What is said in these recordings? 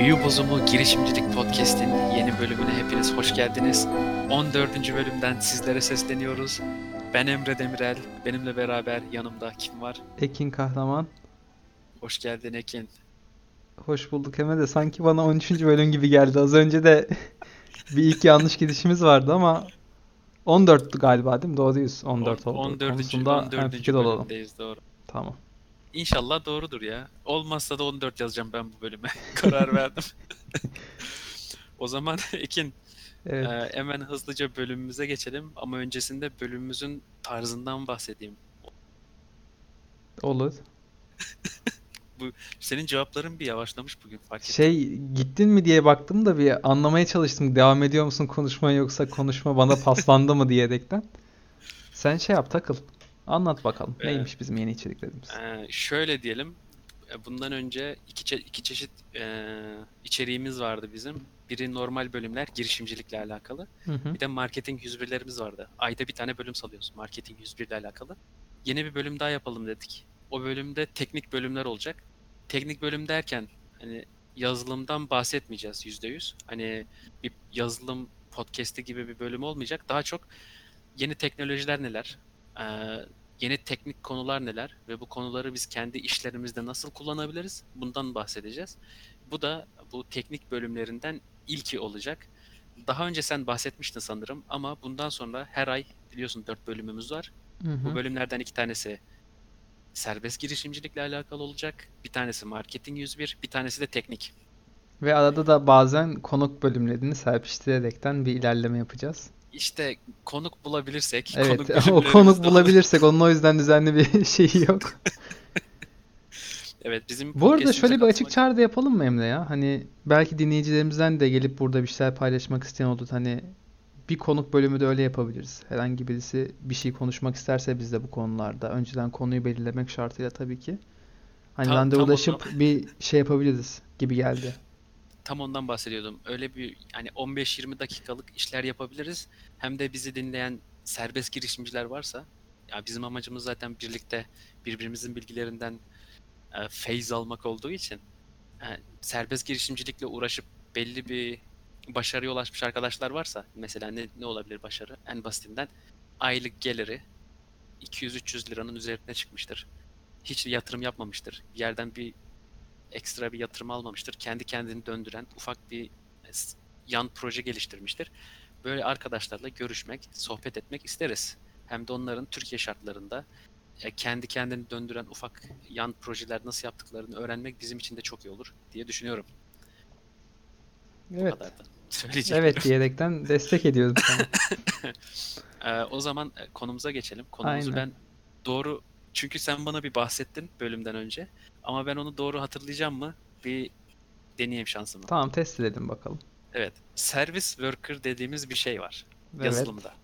Büyü Bozumu Girişimcilik Podcast'in yeni bölümüne hepiniz hoş geldiniz. 14. bölümden sizlere sesleniyoruz. Ben Emre Demirel, benimle beraber yanımda kim var? Ekin Kahraman. Hoş geldin Ekin. Hoş bulduk Emre de sanki bana 13. bölüm gibi geldi. Az önce de bir ilk yanlış gidişimiz vardı ama 14'tü galiba değil mi? Doğruyuz. 14 oldu. 14. Konusunda 14. hemfikir olalım. bölümdeyiz doğru. Tamam. İnşallah doğrudur ya. Olmazsa da 14 yazacağım ben bu bölüme. Karar verdim. o zaman Ekin Evet. e, hemen hızlıca bölümümüze geçelim ama öncesinde bölümümüzün tarzından bahsedeyim. Olur. Senin cevapların bir yavaşlamış bugün fark ettim. Şey gittin mi diye baktım da bir anlamaya çalıştım. Devam ediyor musun konuşmaya yoksa konuşma bana paslandı mı diyerekten. Sen şey yap takıl. Anlat bakalım. Ee, Neymiş bizim yeni içeriklerimiz? Ee, şöyle diyelim. e, Bundan önce iki, çe- iki çeşit e, içeriğimiz vardı bizim. Biri normal bölümler girişimcilikle alakalı. Hı hı. Bir de marketing 101'lerimiz vardı. Ayda bir tane bölüm salıyoruz marketing 101 ile alakalı. Yeni bir bölüm daha yapalım dedik. O bölümde teknik bölümler olacak. Teknik bölüm derken hani yazılımdan bahsetmeyeceğiz %100. Hani bir yazılım podcast'i gibi bir bölüm olmayacak. Daha çok yeni teknolojiler neler? Yeni teknik konular neler ve bu konuları biz kendi işlerimizde nasıl kullanabiliriz? Bundan bahsedeceğiz. Bu da bu teknik bölümlerinden ilki olacak. Daha önce sen bahsetmiştin sanırım ama bundan sonra her ay biliyorsun 4 bölümümüz var. Hı Bu hı. bölümlerden iki tanesi serbest girişimcilikle alakalı olacak. Bir tanesi marketing 101, bir tanesi de teknik. Ve arada da bazen konuk bölümlerini serpiştirerekten bir ilerleme yapacağız. İşte konuk bulabilirsek, Evet, konuk o konuk bulabilirsek onun o yüzden düzenli bir şeyi yok. Evet, bizim Bu arada şöyle bir açık çağrı da yapalım mı Emre ya? Hani belki dinleyicilerimizden de gelip burada bir şeyler paylaşmak isteyen olur. Hani bir konuk bölümü de öyle yapabiliriz. Herhangi birisi bir şey konuşmak isterse biz de bu konularda önceden konuyu belirlemek şartıyla tabii ki. Hani Tam- tam randevulaşıp bir şey yapabiliriz gibi geldi. Tam ondan bahsediyordum. Öyle bir yani 15-20 dakikalık işler yapabiliriz. Hem de bizi dinleyen serbest girişimciler varsa ya bizim amacımız zaten birlikte birbirimizin bilgilerinden e, feyz almak olduğu için e, serbest girişimcilikle uğraşıp belli bir başarıya ulaşmış arkadaşlar varsa mesela ne, ne olabilir başarı? En basitinden aylık geliri 200-300 liranın üzerine çıkmıştır. Hiç yatırım yapmamıştır. Yerden bir ekstra bir yatırım almamıştır. Kendi kendini döndüren ufak bir e, yan proje geliştirmiştir. Böyle arkadaşlarla görüşmek, sohbet etmek isteriz. Hem de onların Türkiye şartlarında e, kendi kendini döndüren ufak yan projeler nasıl yaptıklarını öğrenmek bizim için de çok iyi olur diye düşünüyorum. Evet. Evet diyerekten destek ediyorum sana. Ee, o zaman e, konumuza geçelim. Konumuzu Aynen. ben doğru çünkü sen bana bir bahsettin bölümden önce ama ben onu doğru hatırlayacağım mı? Bir deneyeyim şansımı. Tamam test edelim bakalım. Evet. Service worker dediğimiz bir şey var Evet. yazılımda.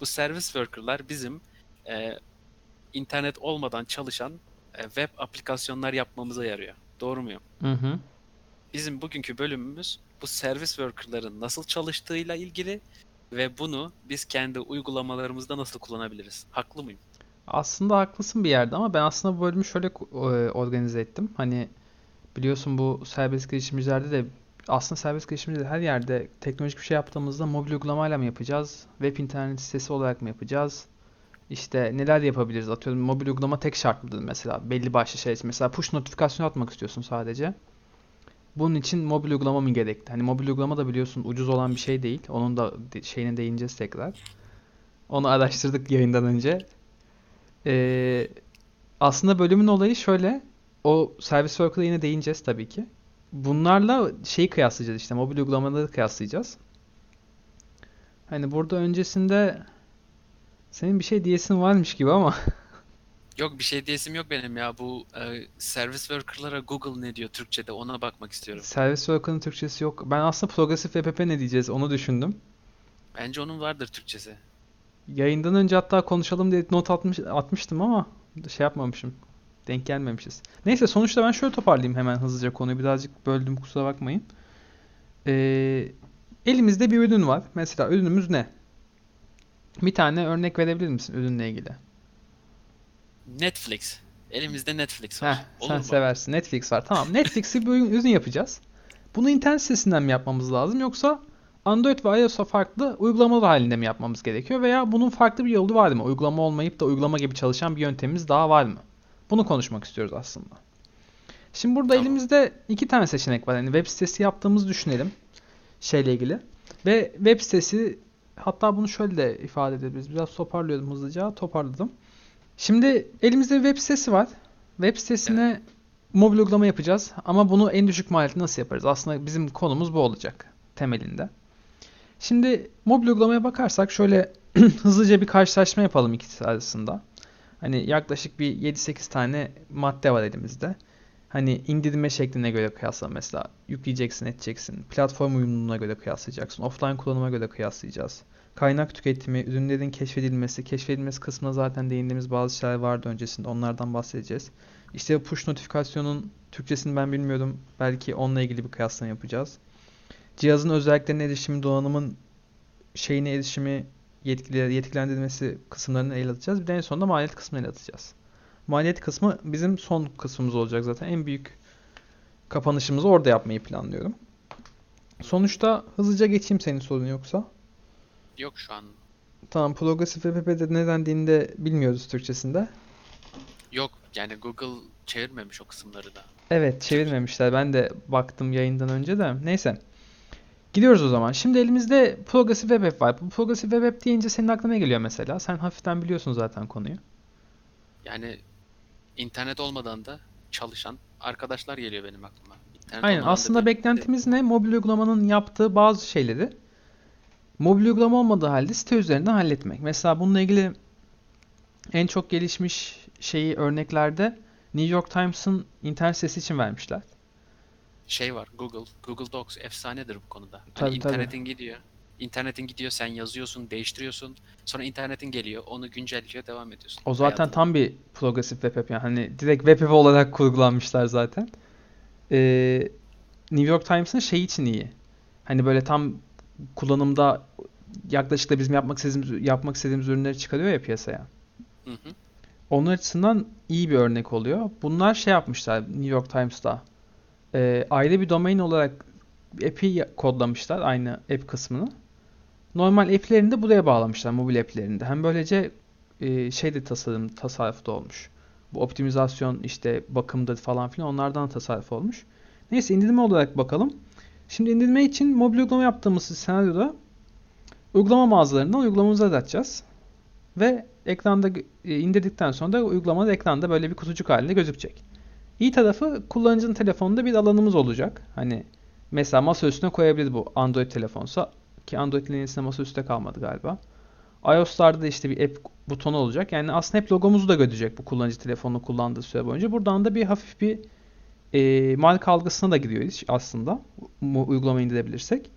Bu service worker'lar bizim e, internet olmadan çalışan e, web aplikasyonlar yapmamıza yarıyor. Doğru muyum? Hı hı. Bizim bugünkü bölümümüz bu service worker'ların nasıl çalıştığıyla ilgili ve bunu biz kendi uygulamalarımızda nasıl kullanabiliriz? Haklı mıyım? Aslında haklısın bir yerde ama ben aslında bu bölümü şöyle e, organize ettim. Hani biliyorsun bu serbest girişimcilerde de aslında serbest girişimcilerde her yerde teknolojik bir şey yaptığımızda mobil uygulamayla mı yapacağız? Web internet sitesi olarak mı yapacağız? İşte neler yapabiliriz? Atıyorum mobil uygulama tek şart mıdır mesela? Belli başlı şey. Mesela push notifikasyon atmak istiyorsun sadece. Bunun için mobil uygulama mı gerekli? Hani mobil uygulama da biliyorsun ucuz olan bir şey değil. Onun da şeyine değineceğiz tekrar. Onu araştırdık yayından önce. Ee, aslında bölümün olayı şöyle. O servis worker'a yine değineceğiz tabii ki. Bunlarla şeyi kıyaslayacağız işte mobil uygulamaları kıyaslayacağız. Hani burada öncesinde senin bir şey diyesin varmış gibi ama Yok bir şey diyesim yok benim ya. Bu e, service worker'lara Google ne diyor Türkçe'de ona bakmak istiyorum. servis worker'ın Türkçesi yok. Ben aslında progresif WPP ne diyeceğiz onu düşündüm. Bence onun vardır Türkçesi. Yayından önce hatta konuşalım diye not atmış, atmıştım ama şey yapmamışım. Denk gelmemişiz. Neyse sonuçta ben şöyle toparlayayım hemen hızlıca konuyu. Birazcık böldüm kusura bakmayın. Ee, elimizde bir ürün var. Mesela ürünümüz ne? Bir tane örnek verebilir misin ürünle ilgili? Netflix. Elimizde Netflix var. Heh, Olur sen mu? seversin. Netflix var. Tamam. Netflix'i bir ürün yapacağız. Bunu internet sitesinden mi yapmamız lazım yoksa Android ve iOS'a farklı uygulamalar halinde mi yapmamız gerekiyor veya bunun farklı bir yolu var mı? Uygulama olmayıp da uygulama gibi çalışan bir yöntemimiz daha var mı? Bunu konuşmak istiyoruz aslında. Şimdi burada Tamam. elimizde iki tane seçenek var. Yani web sitesi yaptığımızı düşünelim şeyle ilgili. Ve web sitesi hatta bunu şöyle de ifade edebiliriz. Biraz toparlıyorum hızlıca. Toparladım. Şimdi elimizde web sitesi var. Web sitesine mobil uygulama yapacağız. Ama bunu en düşük maliyetli nasıl yaparız? Aslında bizim konumuz bu olacak temelinde. Şimdi mobil uygulamaya bakarsak şöyle hızlıca bir karşılaştırma yapalım ikisi arasında. Hani yaklaşık bir 7-8 tane madde var elimizde. Hani indirme şekline göre kıyasla mesela yükleyeceksin edeceksin. Platform uyumluluğuna göre kıyaslayacaksın. Offline kullanıma göre kıyaslayacağız. Kaynak tüketimi, ürünlerin keşfedilmesi, keşfedilmesi kısmına zaten değindiğimiz bazı şeyler vardı öncesinde. Onlardan bahsedeceğiz. İşte push notifikasyonun Türkçesini ben bilmiyorum. Belki onunla ilgili bir kıyaslama yapacağız. Cihazın özelliklerine erişimi, donanımın şeyine erişimi, yetkileri, yetkilendirilmesi kısımlarını ele alacağız. Bir de en sonunda maliyet kısmını ele alacağız. Maliyet kısmı bizim son kısmımız olacak zaten. En büyük kapanışımızı orada yapmayı planlıyorum. Sonuçta hızlıca geçeyim senin sorun yoksa. Yok şu an. Tamam, progresif WPP'de ne dendiğini de bilmiyoruz Türkçesinde. Yok yani Google çevirmemiş o kısımları da. Evet, çevirmemişler. Ben de baktım yayından önce de. Neyse. Gidiyoruz o zaman. Şimdi elimizde Progressive Web App var. Bu Progressive Web App deyince senin aklına ne geliyor mesela? Sen hafiften biliyorsun zaten konuyu. Yani internet olmadan da çalışan arkadaşlar geliyor benim aklıma. İnternet Aynen. da Aslında bir- beklentimiz ne? Mobil uygulamanın yaptığı bazı şeyleri mobil uygulama olmadığı halde site üzerinden halletmek. Mesela bununla ilgili en çok gelişmiş şeyi örneklerde New York Times'ın internet sitesi için vermişler. Şey var Google. Google Docs efsanedir bu konuda. Hani Tabii, tabii. internetin gidiyor. İnternetin gidiyor sen yazıyorsun, değiştiriyorsun. Sonra internetin geliyor, onu güncelliyor, devam ediyorsun. O zaten Hayatına. tam bir progressive web app yani hani direkt web app olarak kurgulanmışlar zaten. Ee, New York Times'ın şey için iyi. Hani böyle tam kullanımda yaklaşık da bizim yapmak istediğimiz yapmak istediğimiz ürünleri çıkarıyor ya piyasaya. Hı hı. Onun açısından iyi bir örnek oluyor. Bunlar şey yapmışlar New York Times'ta. Ee, ayrı bir domain olarak app'i kodlamışlar aynı app kısmını. Normal app'lerini de buraya bağlamışlar mobil app'lerini de. Hem böylece e, şey de tasarım tasarrufu da olmuş. Bu optimizasyon işte bakımda falan filan onlardan tasarruf olmuş. Neyse indirme olarak bakalım. Şimdi indirme için mobil uygulama yaptığımız senaryoda uygulama mağazalarından uygulamamızı açacağız. Ve ekranda e, indirdikten sonra da uygulama ekranda böyle bir kutucuk halinde gözükecek. İyi tarafı kullanıcının telefonunda bir alanımız olacak. Hani mesela masa üstüne koyabilir bu Android telefonsa ki Android'in yenisinde masa üstte kalmadı galiba. iOS'larda da işte bir app butonu olacak. Yani aslında hep logomuzu da görecek bu kullanıcı telefonunu kullandığı süre boyunca. Buradan da bir hafif bir e, marka algısına da giriyor iş aslında. Bu uygulamayı indirebilirsek.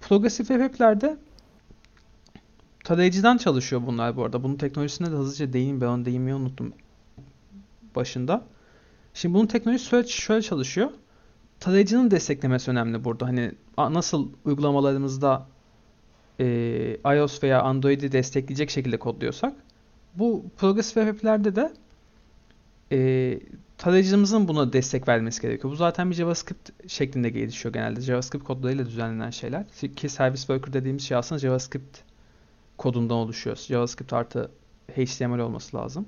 Progressive Web App'lerde tarayıcıdan çalışıyor bunlar bu arada. Bunun teknolojisine de hızlıca değineyim. Ben onu değinmeyi unuttum başında. Şimdi bunun teknolojisi şöyle, şöyle çalışıyor. Tarayıcının desteklemesi önemli burada. Hani nasıl uygulamalarımızda e, iOS veya Android'i destekleyecek şekilde kodluyorsak bu Progressive Web App'lerde de e, tarayıcımızın buna destek vermesi gerekiyor. Bu zaten bir JavaScript şeklinde gelişiyor genelde. JavaScript kodlarıyla düzenlenen şeyler. Ki Service Worker dediğimiz şey aslında JavaScript kodundan oluşuyor. JavaScript artı HTML olması lazım.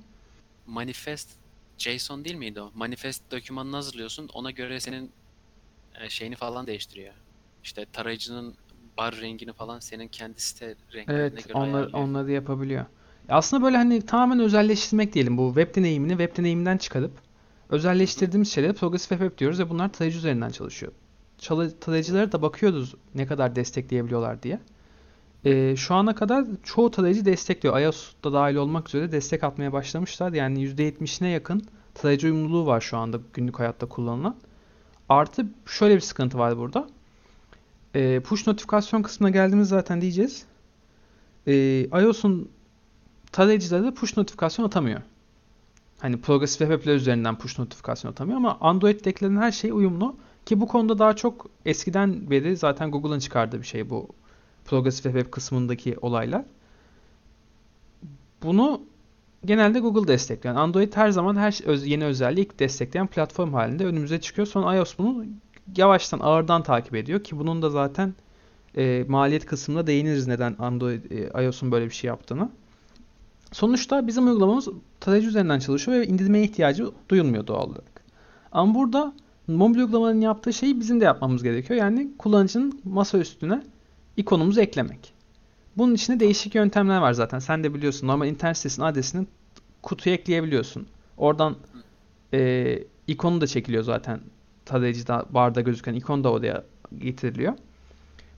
Manifest JSON değil miydi o? Manifest dokümanını hazırlıyorsun. Ona göre senin e, şeyini falan değiştiriyor. İşte tarayıcının bar rengini falan senin kendi site renklerine Evet, göre onlar, ayarlıyor. onları yapabiliyor. Ya Aslında böyle hani tamamen özelleştirmek diyelim. Bu web deneyimini web deneyiminden çıkarıp özelleştirdiğimiz şeylere Progressive Web diyoruz ve bunlar tarayıcı üzerinden çalışıyor. Çalı, tarayıcılara da bakıyoruz ne kadar destekleyebiliyorlar diye. Ee, şu ana kadar çoğu tarayıcı destekliyor. iOS'ta dahil olmak üzere destek atmaya başlamışlar. Yani %70'ine yakın tarayıcı uyumluluğu var şu anda günlük hayatta kullanılan. Artı şöyle bir sıkıntı var burada. Ee, push notifikasyon kısmına geldiğimiz zaten diyeceğiz. Ee, iOS'un tarayıcıları push notifikasyon atamıyor. Hani Progressive Web App'ler üzerinden push notifikasyon atamıyor ama Android'de eklenen her şey uyumlu. Ki bu konuda daha çok eskiden beri zaten Google'ın çıkardığı bir şey bu Progressive Web kısmındaki olaylar. Bunu genelde Google destekliyor. Yani Android her zaman her yeni özelliği ilk destekleyen platform halinde önümüze çıkıyor. Sonra iOS bunu yavaştan ağırdan takip ediyor ki bunun da zaten e, maliyet kısmında değiniriz neden Android e, iOS'un böyle bir şey yaptığını. Sonuçta bizim uygulamamız tarayıcı üzerinden çalışıyor ve indirmeye ihtiyacı duyulmuyor doğal olarak. Ama burada mobil uygulamanın yaptığı şeyi bizim de yapmamız gerekiyor. Yani kullanıcının masa üstüne ikonumuzu eklemek. Bunun içinde değişik yöntemler var zaten. Sen de biliyorsun. Normal internet sitesinin adresini kutuya ekleyebiliyorsun. Oradan e, ikonu da çekiliyor zaten. Tarayıcıda barda gözüken ikon da oraya getiriliyor.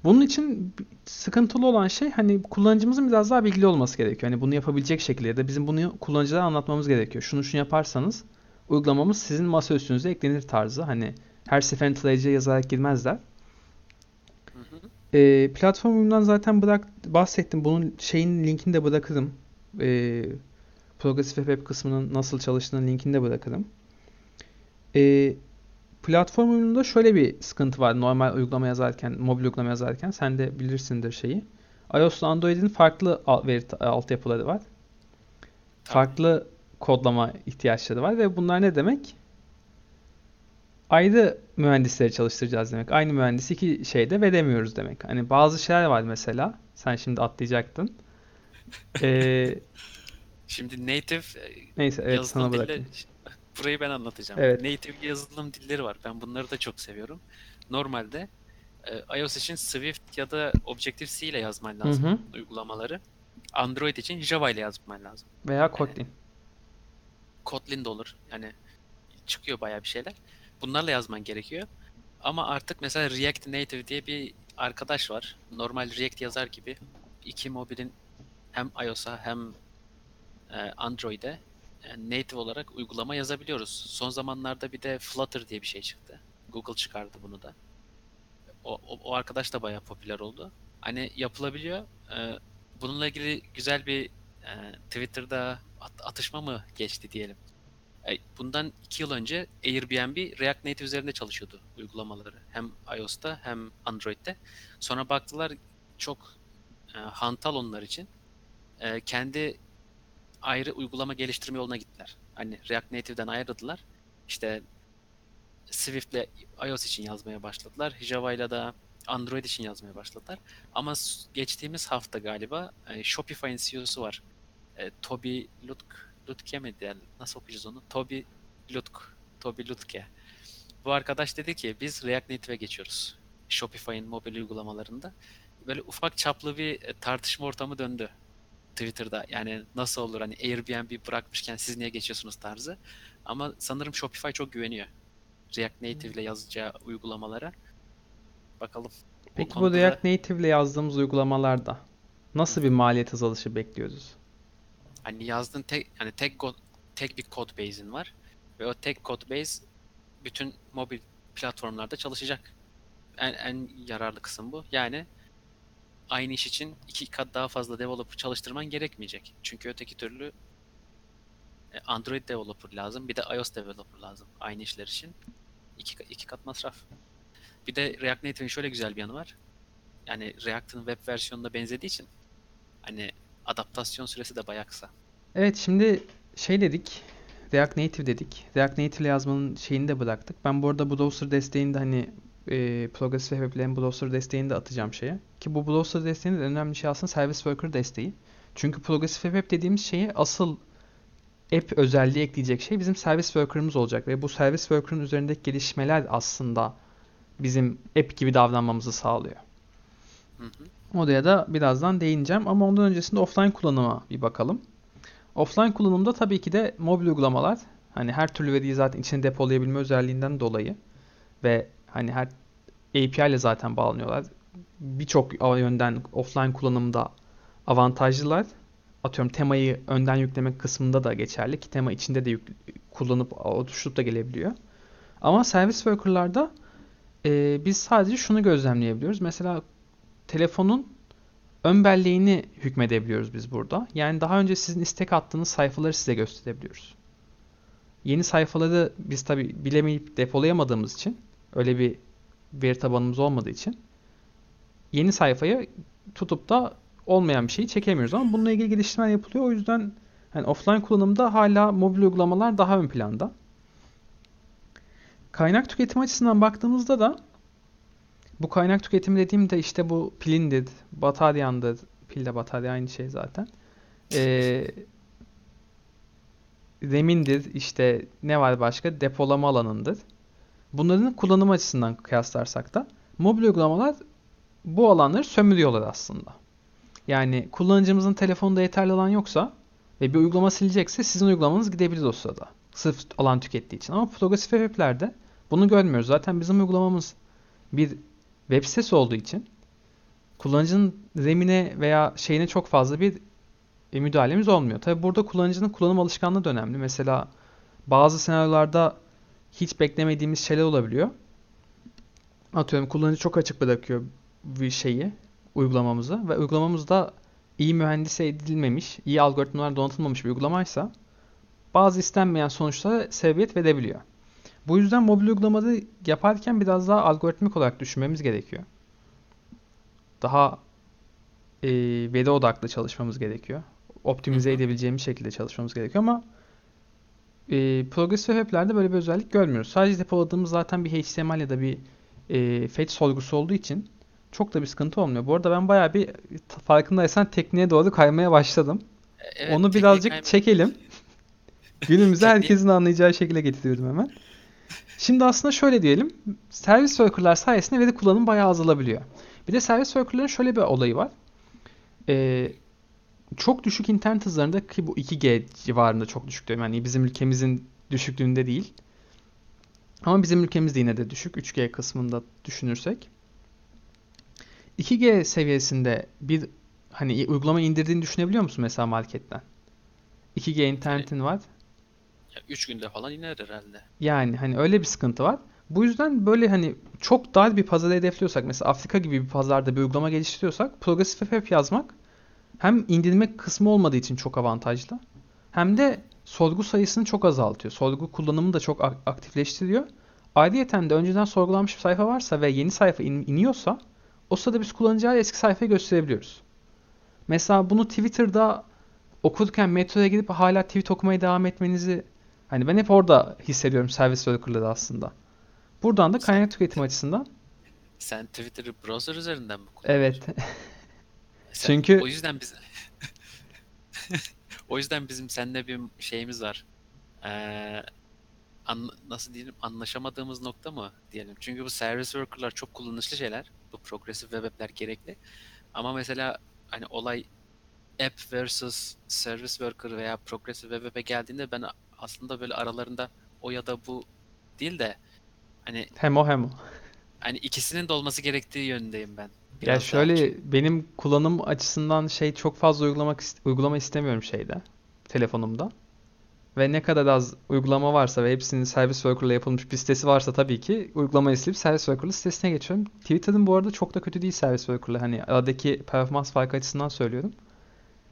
Bunun için sıkıntılı olan şey hani kullanıcımızın biraz daha bilgili olması gerekiyor. Hani bunu yapabilecek şekilde ya da bizim bunu kullanıcılara anlatmamız gerekiyor. Şunu şunu yaparsanız uygulamamız sizin masa üstünüze eklenir tarzı. Hani her seferin tarayıcıya yazarak girmezler. Hı hı. E, platformumdan zaten bırak bahsettim. Bunun şeyin linkini de bırakırım. E, Progressive Web kısmının nasıl çalıştığının linkini de bırakırım. E, platform uyumunda şöyle bir sıkıntı var normal uygulama yazarken, mobil uygulama yazarken. Sen de bilirsindir şeyi. iOS ile Android'in farklı al- veri altyapıları var. Farklı kodlama ihtiyaçları var ve bunlar ne demek? Ayrı mühendisleri çalıştıracağız demek. Aynı mühendisi iki şeyde veremiyoruz demek. Hani bazı şeyler var mesela. Sen şimdi atlayacaktın. Ee, Şimdi native e, neyse evet sana bırakayım. dilleri burayı ben anlatacağım. Evet. Native yazılım dilleri var. Ben bunları da çok seviyorum. Normalde e, iOS için Swift ya da Objective-C ile yazman Hı lazım hı. uygulamaları. Android için Java ile yazman lazım. Veya Kotlin. Kotlin de olur. Yani çıkıyor bayağı bir şeyler. Bunlarla yazman gerekiyor. Ama artık mesela React Native diye bir arkadaş var. Normal React yazar gibi iki mobilin hem iOS'a hem e, Android'e e, native olarak uygulama yazabiliyoruz. Son zamanlarda bir de Flutter diye bir şey çıktı. Google çıkardı bunu da. O, o, o arkadaş da bayağı popüler oldu. Hani yapılabiliyor. E, bununla ilgili güzel bir Twitter'da at- atışma mı geçti diyelim. E, Bundan iki yıl önce Airbnb React Native üzerinde çalışıyordu uygulamaları. Hem iOS'ta hem Android'de. Sonra baktılar çok e, hantal onlar için. E, kendi ayrı uygulama geliştirme yoluna gittiler. Hani React Native'den ayrıldılar. İşte Swift'le iOS için yazmaya başladılar. Java'yla da Android için yazmaya başladılar. Ama geçtiğimiz hafta galiba e, Shopify'in CEO'su var. E, Toby Lutk, Lutke mi diye nasıl okuyacağız onu? Toby Lutk, Toby Lutke. Bu arkadaş dedi ki biz React Native'e geçiyoruz. Shopify'in mobil uygulamalarında. Böyle ufak çaplı bir e, tartışma ortamı döndü Twitter'da. Yani nasıl olur hani Airbnb bırakmışken siz niye geçiyorsunuz tarzı. Ama sanırım Shopify çok güveniyor. React Native ile yazacağı uygulamalara. Bakalım. Peki bu konuda da- React Native ile yazdığımız uygulamalarda nasıl bir maliyet azalışı bekliyoruz? Hani yazdığın tek hani tek tek bir code base'in var ve o tek code base bütün mobil platformlarda çalışacak. En, en yararlı kısım bu. Yani aynı iş için iki kat daha fazla developer çalıştırman gerekmeyecek. Çünkü öteki türlü e, Android developer lazım, bir de iOS developer lazım aynı işler için. İki, iki kat masraf. Bir de React Native'in şöyle güzel bir yanı var. Yani React'ın web versiyonuna benzediği için hani adaptasyon süresi de bayağı kısa. Evet şimdi şey dedik. React Native dedik. React Native ile yazmanın şeyini de bıraktık. Ben bu arada browser desteğini de hani e, Progressive Web'lerin browser desteğini de atacağım şeye. Ki bu browser desteğinin de önemli şey aslında Service Worker desteği. Çünkü Progressive Web dediğimiz şeyi asıl app özelliği ekleyecek şey bizim Service Worker'ımız olacak. Ve bu Service Worker'ın üzerindeki gelişmeler aslında bizim app gibi davranmamızı sağlıyor. Hı hı. Odaya da birazdan değineceğim ama ondan öncesinde offline kullanıma bir bakalım. Offline kullanımda tabii ki de mobil uygulamalar hani her türlü veriyi zaten içine depolayabilme özelliğinden dolayı ve hani her API ile zaten bağlanıyorlar. Birçok yönden offline kullanımda avantajlılar. Atıyorum temayı önden yüklemek kısmında da geçerli ki tema içinde de yük- kullanıp oluşturup da gelebiliyor. Ama service worker'larda e, biz sadece şunu gözlemleyebiliyoruz. Mesela telefonun ön belleğini hükmedebiliyoruz biz burada. Yani daha önce sizin istek attığınız sayfaları size gösterebiliyoruz. Yeni sayfaları biz tabi bilemeyip depolayamadığımız için öyle bir veri tabanımız olmadığı için yeni sayfayı tutup da olmayan bir şeyi çekemiyoruz ama bununla ilgili geliştirmeler yapılıyor. O yüzden hani offline kullanımda hala mobil uygulamalar daha ön planda. Kaynak tüketimi açısından baktığımızda da bu kaynak tüketimi dediğimde işte bu pilindir, bataryandır. Pil de batarya aynı şey zaten. Ee, RAM'indir, işte ne var başka? Depolama alanındır. Bunların kullanım açısından kıyaslarsak da mobil uygulamalar bu alanları sömürüyorlar aslında. Yani kullanıcımızın telefonunda yeterli alan yoksa ve bir uygulama silecekse sizin uygulamanız gidebilir o sırada. Sırf alan tükettiği için. Ama progresif weblerde bunu görmüyoruz. Zaten bizim uygulamamız bir web sitesi olduğu için kullanıcının RAM'ine veya şeyine çok fazla bir müdahalemiz olmuyor. Tabi burada kullanıcının kullanım alışkanlığı da önemli. Mesela bazı senaryolarda hiç beklemediğimiz şeyler olabiliyor. Atıyorum kullanıcı çok açık bırakıyor bir şeyi, uygulamamızı ve uygulamamızda iyi mühendise edilmemiş, iyi algoritmalar donatılmamış bir uygulamaysa bazı istenmeyen sonuçlara sebebiyet verebiliyor. Bu yüzden mobil uygulamada yaparken biraz daha algoritmik olarak düşünmemiz gerekiyor. Daha e, veri odaklı çalışmamız gerekiyor. Optimize edebileceğimiz şekilde çalışmamız gerekiyor ama e, progresif weblerde böyle bir özellik görmüyoruz. Sadece depoladığımız zaten bir HTML ya da bir e, fetch sorgusu olduğu için çok da bir sıkıntı olmuyor. Bu arada ben bayağı bir farkındaysan tekniğe doğru kaymaya başladım. Evet, Onu birazcık çekelim. Günümüze herkesin anlayacağı şekilde getiriyorum hemen. Şimdi aslında şöyle diyelim. Servis worker'lar sayesinde veri kullanımı bayağı azalabiliyor. Bir de servis worker'ların şöyle bir olayı var. Ee, çok düşük internet hızlarında ki bu 2G civarında çok düşük diyorum. Yani bizim ülkemizin düşüklüğünde değil. Ama bizim ülkemizde yine de düşük. 3G kısmında düşünürsek. 2G seviyesinde bir hani uygulama indirdiğini düşünebiliyor musun mesela marketten? 2G internetin var. Ya, üç günde falan iner herhalde. Yani hani öyle bir sıkıntı var. Bu yüzden böyle hani çok dar bir pazarı hedefliyorsak mesela Afrika gibi bir pazarda bir uygulama geliştiriyorsak progresif web yazmak hem indirme kısmı olmadığı için çok avantajlı hem de sorgu sayısını çok azaltıyor. Sorgu kullanımını da çok ak- aktifleştiriyor. Ayrıyeten de önceden sorgulanmış bir sayfa varsa ve yeni sayfa in- iniyorsa o sırada biz kullanıcıya eski sayfayı gösterebiliyoruz. Mesela bunu Twitter'da okurken metroya gidip hala tweet okumaya devam etmenizi hani ben hep orada hissediyorum servis worker'ları aslında. Buradan da kaynak tüketimi açısından Sen Twitter'ı browser üzerinden mi kullanıyorsun? evet Sen- Çünkü- o yüzden biz o yüzden bizim seninle bir şeyimiz var. Ee, an- nasıl diyelim anlaşamadığımız nokta mı diyelim. Çünkü bu service worker'lar çok kullanışlı şeyler. Bu progressive web app'ler gerekli. Ama mesela hani olay app versus service worker veya progressive web app'e geldiğinde ben aslında böyle aralarında o ya da bu değil de hani hem o hem o. hani ikisinin de olması gerektiği yönündeyim ben. Ya Biraz daha. şöyle benim kullanım açısından şey çok fazla uygulamak uygulama istemiyorum şeyde telefonumda. Ve ne kadar az uygulama varsa ve hepsinin Service Worker'la yapılmış bir sitesi varsa tabii ki uygulamayı silip Service Worker'lı sitesine geçiyorum. Twitter'ın bu arada çok da kötü değil Service Worker'la. Hani aradaki performans farkı açısından söylüyorum.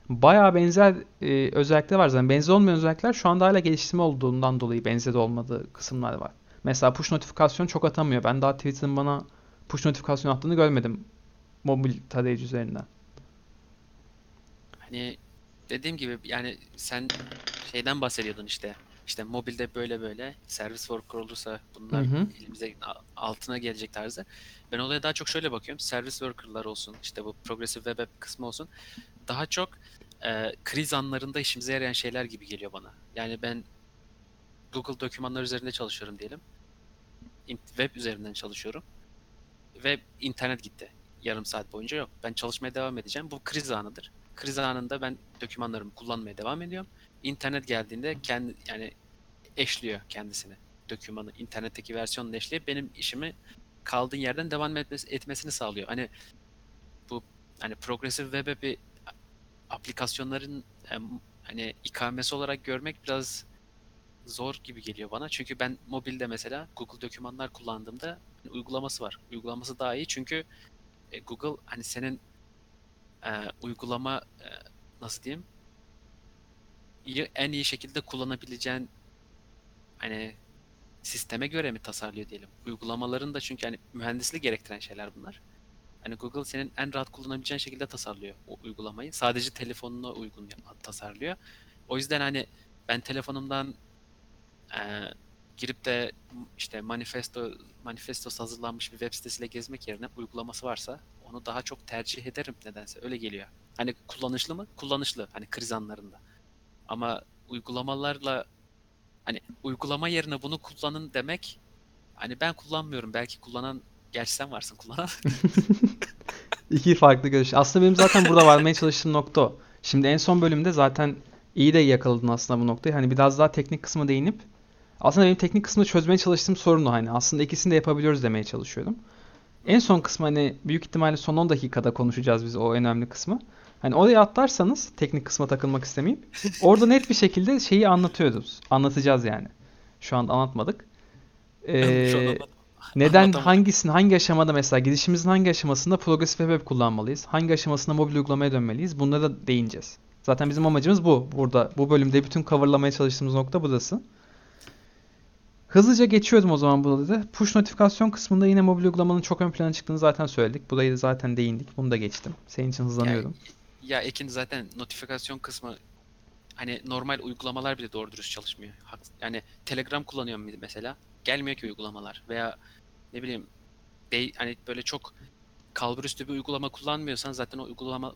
Bayağı benzer e, özellikler var zaten. Benzer olmayan özellikler şu anda hala geliştirme olduğundan dolayı benzer olmadığı kısımlar var. Mesela push notifikasyon çok atamıyor. Ben daha Twitter'ın bana push notifikasyon attığını görmedim mobil tarayıcı üzerinden. Hani dediğim gibi yani sen şeyden bahsediyordun işte. İşte mobilde böyle böyle servis worker olursa bunlar Hı hı. elimize altına gelecek tarzı. Ben olaya daha çok şöyle bakıyorum. Servis worker'lar olsun, işte bu progressive web app kısmı olsun. Daha çok e, kriz anlarında işimize yarayan şeyler gibi geliyor bana. Yani ben Google dokümanlar üzerinde çalışıyorum diyelim. Web üzerinden çalışıyorum. Ve internet gitti. Yarım saat boyunca yok. Ben çalışmaya devam edeceğim. Bu kriz anıdır. Kriz anında ben dokümanlarımı kullanmaya devam ediyorum. İnternet geldiğinde kendi yani eşliyor kendisini. Dokümanı internetteki versiyonunu eşleyip benim işimi kaldığın yerden devam etmesi, etmesini sağlıyor. Hani bu hani progressive web app'i aplikasyonların hani ikamesi olarak görmek biraz zor gibi geliyor bana. Çünkü ben mobilde mesela Google dokümanlar kullandığımda hani uygulaması var. Uygulaması daha iyi çünkü e, Google hani senin e, uygulama e, nasıl diyeyim en iyi şekilde kullanabileceğin hani sisteme göre mi tasarlıyor diyelim. Uygulamaların da çünkü hani mühendislik gerektiren şeyler bunlar. Hani Google senin en rahat kullanabileceğin şekilde tasarlıyor o uygulamayı. Sadece telefonuna uygun tasarlıyor. O yüzden hani ben telefonumdan e, girip de işte manifesto manifestosu hazırlanmış bir web sitesiyle gezmek yerine uygulaması varsa onu daha çok tercih ederim nedense. Öyle geliyor. Hani kullanışlı mı? Kullanışlı. Hani kriz anlarında. Ama uygulamalarla hani uygulama yerine bunu kullanın demek hani ben kullanmıyorum. Belki kullanan gerçi sen varsın kullanan. İki farklı görüş. Aslında benim zaten burada varmaya çalıştığım nokta o. Şimdi en son bölümde zaten iyi de yakaladın aslında bu noktayı. Hani biraz daha teknik kısmı değinip aslında benim teknik kısmı çözmeye çalıştığım sorun o hani. Aslında ikisini de yapabiliyoruz demeye çalışıyorum. En son kısmı hani büyük ihtimalle son 10 dakikada konuşacağız biz o önemli kısmı. Hani oraya atlarsanız teknik kısma takılmak istemeyip orada net bir şekilde şeyi anlatıyoruz. Anlatacağız yani. Şu anda anlatmadık. Şu an Ee, anlamadım. Neden Anlatamadım. hangisinin hangi aşamada mesela girişimizin hangi aşamasında progresif web kullanmalıyız? Hangi aşamasında mobil uygulamaya dönmeliyiz? Bunlara da değineceğiz. Zaten bizim amacımız bu. Burada bu bölümde bütün coverlamaya çalıştığımız nokta burası. Hızlıca geçiyorum o zaman burada da. Push notifikasyon kısmında yine mobil uygulamanın çok ön plana çıktığını zaten söyledik. Burayı da zaten değindik. Bunu da geçtim. Senin için hızlanıyorum. Ya Ekin zaten notifikasyon kısmı hani normal uygulamalar bile doğru dürüst çalışmıyor. Yani Telegram kullanıyorum mesela. Gelmiyor ki uygulamalar veya ne bileyim de, hani böyle çok kalburüstü bir uygulama kullanmıyorsan zaten o uygulama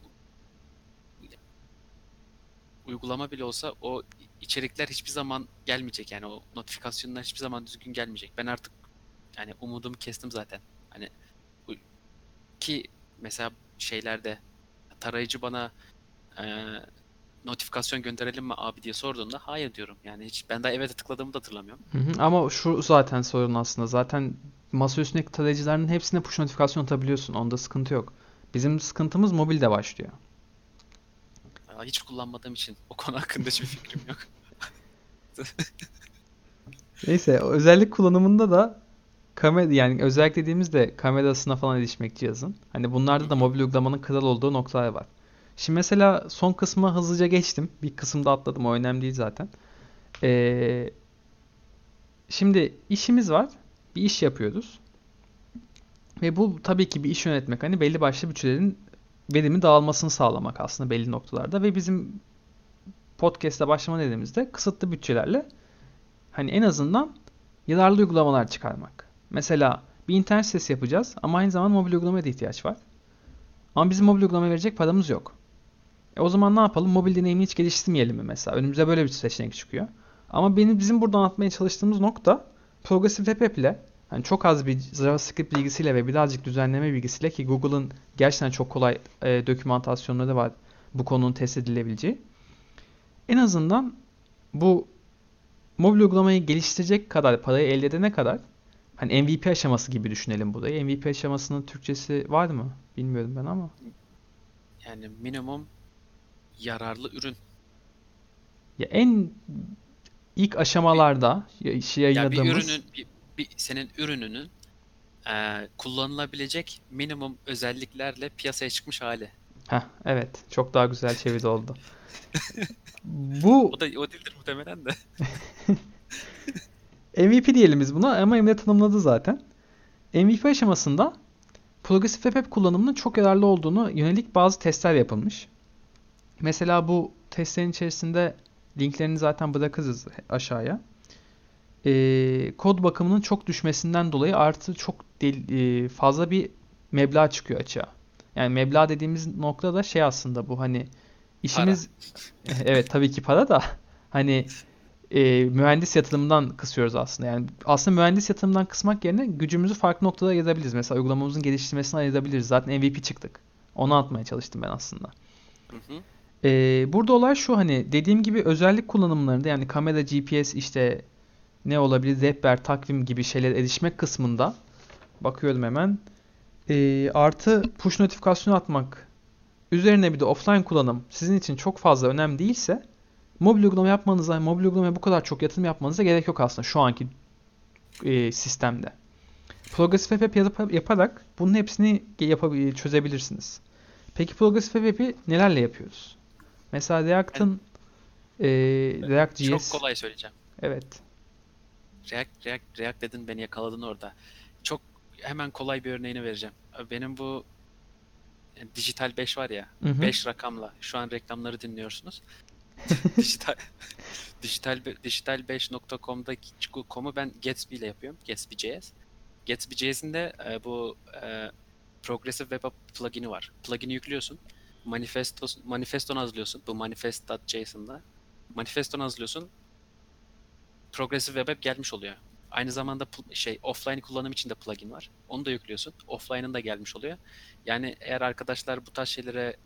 uygulama bile olsa o içerikler hiçbir zaman gelmeyecek yani o notifikasyonlar hiçbir zaman düzgün gelmeyecek. Ben artık yani umudumu kestim zaten. Hani ki mesela şeylerde tarayıcı bana notifikasyon gönderelim mi abi diye sorduğunda hayır diyorum. Yani hiç ben daha evet'e tıkladığımı da hatırlamıyorum. Hı hı. Ama şu zaten sorun aslında. Zaten masa üstündeki tarayıcıların hepsine push notifikasyon atabiliyorsun. Onda sıkıntı yok. Bizim sıkıntımız mobilde başlıyor. Aa, Hiç kullanmadığım için o konu hakkında hiçbir fikrim yok. Neyse özellik kullanımında da kamera yani özellik dediğimizde kamerasına falan erişmek cihazın. Hani bunlarda da mobil uygulamanın kral olduğu noktalar var. Şimdi mesela son kısma hızlıca geçtim. Bir kısımda atladım. O önemli değil zaten. Ee, şimdi işimiz var. Bir iş yapıyoruz. Ve bu tabii ki bir iş yönetmek. Hani belli başlı bütçelerin verimi dağılmasını sağlamak aslında belli noktalarda. Ve bizim podcast'e başlama dediğimizde kısıtlı bütçelerle hani en azından yararlı uygulamalar çıkarmak. Mesela bir internet sitesi yapacağız ama aynı zamanda mobil uygulamaya da ihtiyaç var. Ama bizim mobil uygulamaya verecek paramız yok. E o zaman ne yapalım? Mobil deneyimini hiç geliştirmeyelim mi mesela? Önümüze böyle bir seçenek çıkıyor. Ama benim bizim burada anlatmaya çalıştığımız nokta Progressive Web App ile hani çok az bir JavaScript bilgisiyle ve birazcık düzenleme bilgisiyle ki Google'ın gerçekten çok kolay e, dokümantasyonları var bu konunun test edilebileceği. En azından bu mobil uygulamayı geliştirecek kadar parayı elde edene kadar hani MVP aşaması gibi düşünelim burayı. MVP aşamasının Türkçesi var mı? Bilmiyorum ben ama. Yani minimum yararlı ürün. Ya en ilk aşamalarda ya- işi Ya bir yayınladığımız ürünün bir, bir- senin ürününün eee, kullanılabilecek minimum özelliklerle piyasaya çıkmış hali. Heh, evet. Çok daha güzel çeviri oldu. Bu O da o değildir muhtemelen de. MVP diyelim biz buna ama Emre tanımladı zaten. MVP aşamasında Progressive Web App kullanımının çok yararlı olduğunu yönelik bazı testler yapılmış. Mesela bu testlerin içerisinde linklerini zaten bırakırız aşağıya. Ee, kod bakımının çok düşmesinden dolayı artı çok del- e, fazla bir meblağ çıkıyor açığa. Yani meblağ dediğimiz nokta da şey aslında bu hani işimiz evet tabii ki para da hani e, mühendis yatırımından kısıyoruz aslında. Yani aslında mühendis yatırımından kısmak yerine gücümüzü farklı noktada ayırabiliriz. Mesela uygulamamızın geliştirmesine ayırabiliriz. Zaten MVP çıktık. Onu atmaya çalıştım ben aslında. Hı hı. Ee, burada olay şu hani dediğim gibi özellik kullanımlarında yani kamera, GPS işte ne olabilir rehber, takvim gibi şeyler erişmek kısmında bakıyorum hemen. Ee, artı push notifikasyon atmak üzerine bir de offline kullanım sizin için çok fazla önemli değilse mobil uygulama yapmanıza, mobil uygulamaya bu kadar çok yatırım yapmanıza gerek yok aslında şu anki e, sistemde. Progressive Web yap- yaparak bunun hepsini çözebilirsiniz. Peki Progressive Web App'i nelerle yapıyoruz? Mesela React'ın e, React.js Çok kolay söyleyeceğim. evet. React, React, React dedin beni yakaladın orada. Çok hemen kolay bir örneğini vereceğim. Benim bu e, Dijital 5 var ya, Hı hı. 5 rakamla şu an reklamları dinliyorsunuz. dijital dijital dijital5.com'daki com'u ben Gatsby ile yapıyorum. Gatsby.js. Gatsby.js'in de e, bu e, Progressive Web App plugin'i var. Plugin'i yüklüyorsun. Manifesto manifestonu hazırlıyorsun. Bu manifest.json'da. Manifestonu hazırlıyorsun. Progressive Web App gelmiş oluyor. Aynı zamanda şey offline kullanım için de plugin var. Onu da yüklüyorsun. Offline'ın da gelmiş oluyor. Yani eğer arkadaşlar bu tarz şeylere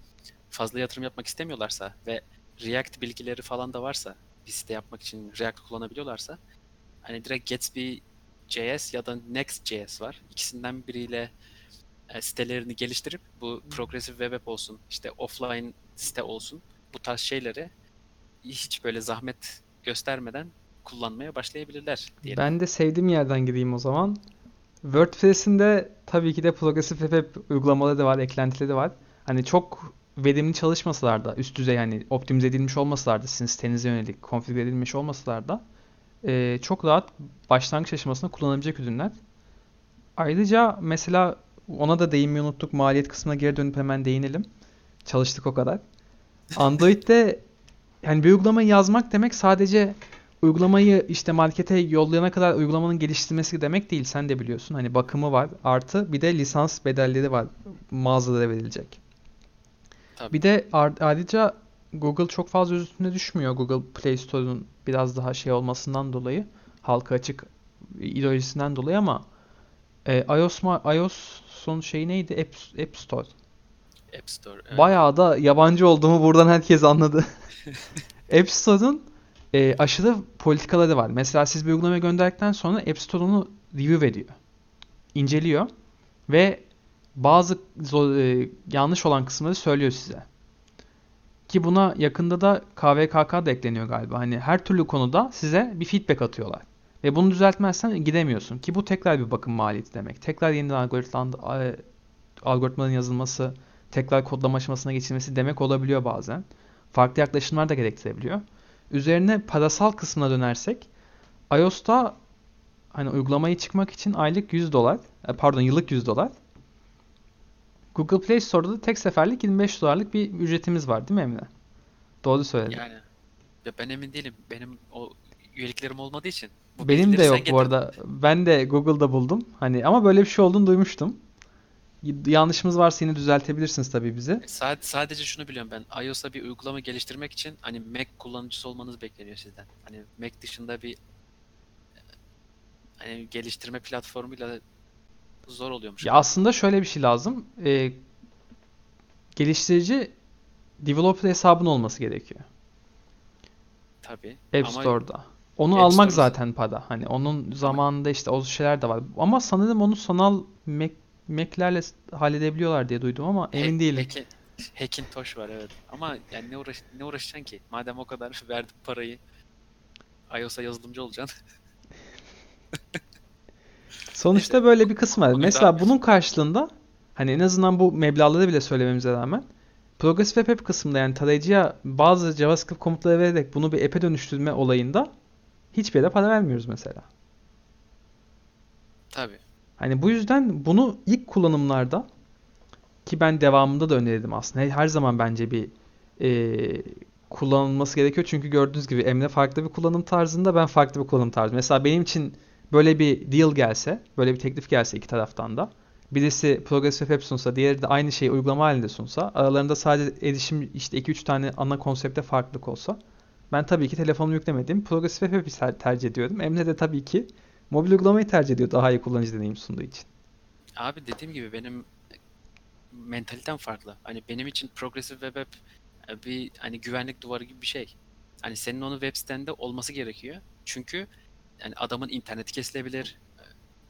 fazla yatırım yapmak istemiyorlarsa ve React bilgileri falan da varsa bir site yapmak için React kullanabiliyorlarsa hani direkt Gatsby.js ya da Next.js var. İkisinden biriyle sitelerini geliştirip bu Progressive Web App olsun, işte offline site olsun bu tarz şeyleri hiç böyle zahmet göstermeden kullanmaya başlayabilirler diyelim. Ben de sevdiğim yerden gireyim o zaman. WordPress'in de tabii ki de Progressive Web App uygulamaları da var, eklentileri var. Hani çok verimli çalışmasalar da, üst düzey yani optimize edilmiş olmasalar da, sizin sitenize yönelik konfigüre edilmiş olmasalar da e, çok rahat başlangıç aşamasında kullanabilecek ürünler. Ayrıca mesela ona da değinmeyi unuttuk. Maliyet kısmına geri dönüp hemen değinelim. Çalıştık o kadar. Android'de yani bir uygulamayı yazmak demek sadece uygulamayı işte markete yollayana kadar uygulamanın geliştirilmesi demek değil. Sen de biliyorsun. Hani bakımı var. Artı bir de lisans bedelleri var mağazalara verilecek. Tabii. Bir de ayrıca Google çok fazla üstüne düşmüyor. Google Play Store'un biraz daha şey olmasından dolayı, halka açık ideolojisinden dolayı ama e, iOS iOS'un şeyi neydi? App, App Store. App Store. evet. Bayağı da yabancı olduğumu buradan herkes anladı. App Store'un e, aşırı politikaları var. Mesela siz bir uygulamayı gönderdikten sonra App Store onu review ediyor. İnceliyor ve bazı zo- e, yanlış olan kısımları söylüyor size. Ki buna yakında da KVKK da ekleniyor galiba. Hani her türlü konuda size bir feedback atıyorlar. Ve bunu düzeltmezsen gidemiyorsun. Ki bu tekrar bir bakım maliyeti demek. Tekrar yeniden algoritman, algoritmanın yazılması, tekrar kodlama aşamasına geçilmesi demek olabiliyor bazen. Farklı yaklaşımlar da gerektirebiliyor. Üzerine parasal kısmına dönersek iOS'ta hani uygulamayı çıkmak için aylık 100 dolar, e, pardon yıllık 100 dolar. Google Play Store'da da tek seferlik 25 dolarlık bir ücretimiz var değil mi Emre? Doğru söyledin. Yani ya ben emin değilim. Benim o üyeliklerim olmadığı için. Bu Benim de yok bu arada. Ben de Google'da buldum. Hani ama böyle bir şey olduğunu duymuştum. Yanlışımız varsa yine düzeltebilirsiniz tabii bizi. Sa- sadece şunu biliyorum ben. iOS'a bir uygulama geliştirmek için hani Mac kullanıcısı olmanız bekleniyor sizden. Hani Mac dışında bir hani geliştirme platformuyla zor oluyormuş. Ya aslında şöyle bir şey lazım. Ee, geliştirici developer hesabın olması gerekiyor. Tabii. App Ama Store'da. Onu App almak Store'da- zaten para. Hani onun zamanında işte o şeyler de var. Ama sanırım onu sanal Mac, Mac'lerle halledebiliyorlar diye duydum ama emin Hack- değilim. Hack'in- Hackintosh var evet. Ama yani ne uğraş ne uğraşacaksın ki? Madem o kadar verdim parayı iOS'a yazılımcı olacaksın. Sonuçta böyle bir kısım var. Mesela bunun karşılığında hani en azından bu meblağları bile söylememize rağmen Progressive Web App kısmında yani tarayıcıya bazı JavaScript komutları vererek bunu bir app'e dönüştürme olayında hiçbir yere para vermiyoruz mesela. Tabii. Hani bu yüzden bunu ilk kullanımlarda ki ben devamında da öneririm aslında. Her zaman bence bir e, kullanılması gerekiyor. Çünkü gördüğünüz gibi Emre farklı bir kullanım tarzında, ben farklı bir kullanım tarzı. Mesela benim için böyle bir deal gelse, böyle bir teklif gelse iki taraftan da, birisi Progressive Web sunsa, diğeri de aynı şeyi uygulama halinde sunsa, aralarında sadece erişim işte 2-3 tane ana konsepte farklılık olsa, ben tabii ki telefonumu yüklemedim. Progressive Web tercih ediyorum. Emre de tabii ki mobil uygulamayı tercih ediyor daha iyi kullanıcı deneyim sunduğu için. Abi dediğim gibi benim mentalitem farklı. Hani benim için Progressive Web App bir hani güvenlik duvarı gibi bir şey. Hani senin onu web sitende olması gerekiyor. Çünkü yani adamın interneti kesilebilir,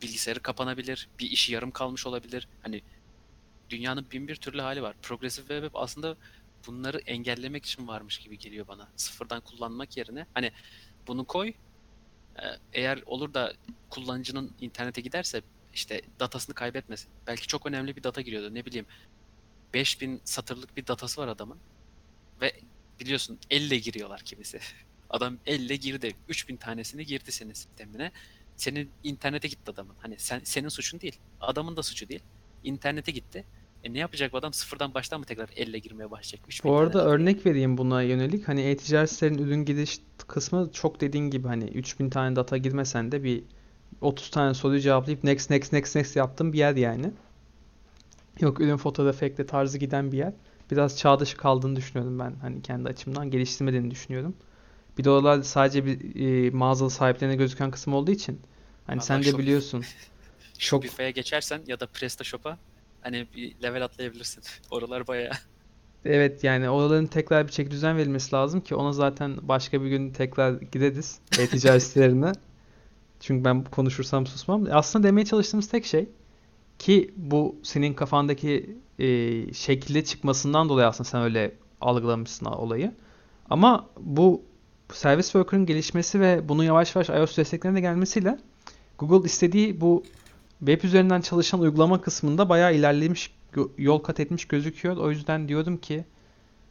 bilgisayarı kapanabilir, bir işi yarım kalmış olabilir. Hani dünyanın bin bir türlü hali var. Progressive Web App aslında bunları engellemek için varmış gibi geliyor bana. Sıfırdan kullanmak yerine hani bunu koy. e, Eğer olur da kullanıcının internete giderse işte datasını kaybetmesin. Belki çok önemli bir data giriyordu. Ne bileyim 5000 satırlık bir datası var adamın. Ve biliyorsun elle giriyorlar kimisi. Adam elle girdi. 3000 tanesini girdi senin sistemine. Senin internete gitti adamın. Hani sen senin suçun değil. Adamın da suçu değil. İnternete gitti. E ne yapacak bu adam? Sıfırdan baştan mı tekrar elle girmeye başlayacak? 3000 Bu tane arada datayı. örnek vereyim buna yönelik. Hani e-ticaret sitelerinin ürün giriş kısmı çok dediğin gibi hani 3000 tane data girmesen de bir 30 tane soruyu cevaplayıp next next next next yaptığım bir yer yani. Yok ürün fotoğrafı ekle tarzı giden bir yer. Biraz çağ dışı kaldığını düşünüyorum ben. Hani kendi açımdan geliştirmediğini düşünüyorum. Bir de oralar sadece bir e, mağaza sahiplerine gözüken kısım olduğu için hani sen Vallahi de Shopify- biliyorsun. Çok Shopify'a geçersen ya da PrestaShop'a hani bir level atlayabilirsin. Oralar bayağı Evet yani oraların tekrar bir çeki düzen verilmesi lazım ki ona zaten başka bir gün tekrar gideriz e-ticaret sitelerine. Çünkü ben konuşursam susmam. Aslında demeye çalıştığımız tek şey ki bu senin kafandaki e, şekilde çıkmasından dolayı aslında sen öyle algılamışsın olayı. Ama bu Service Worker'ın gelişmesi ve bunun yavaş yavaş iOS desteklerine gelmesiyle Google istediği bu web üzerinden çalışan uygulama kısmında bayağı ilerlemiş, yol kat etmiş gözüküyor. O yüzden diyorum ki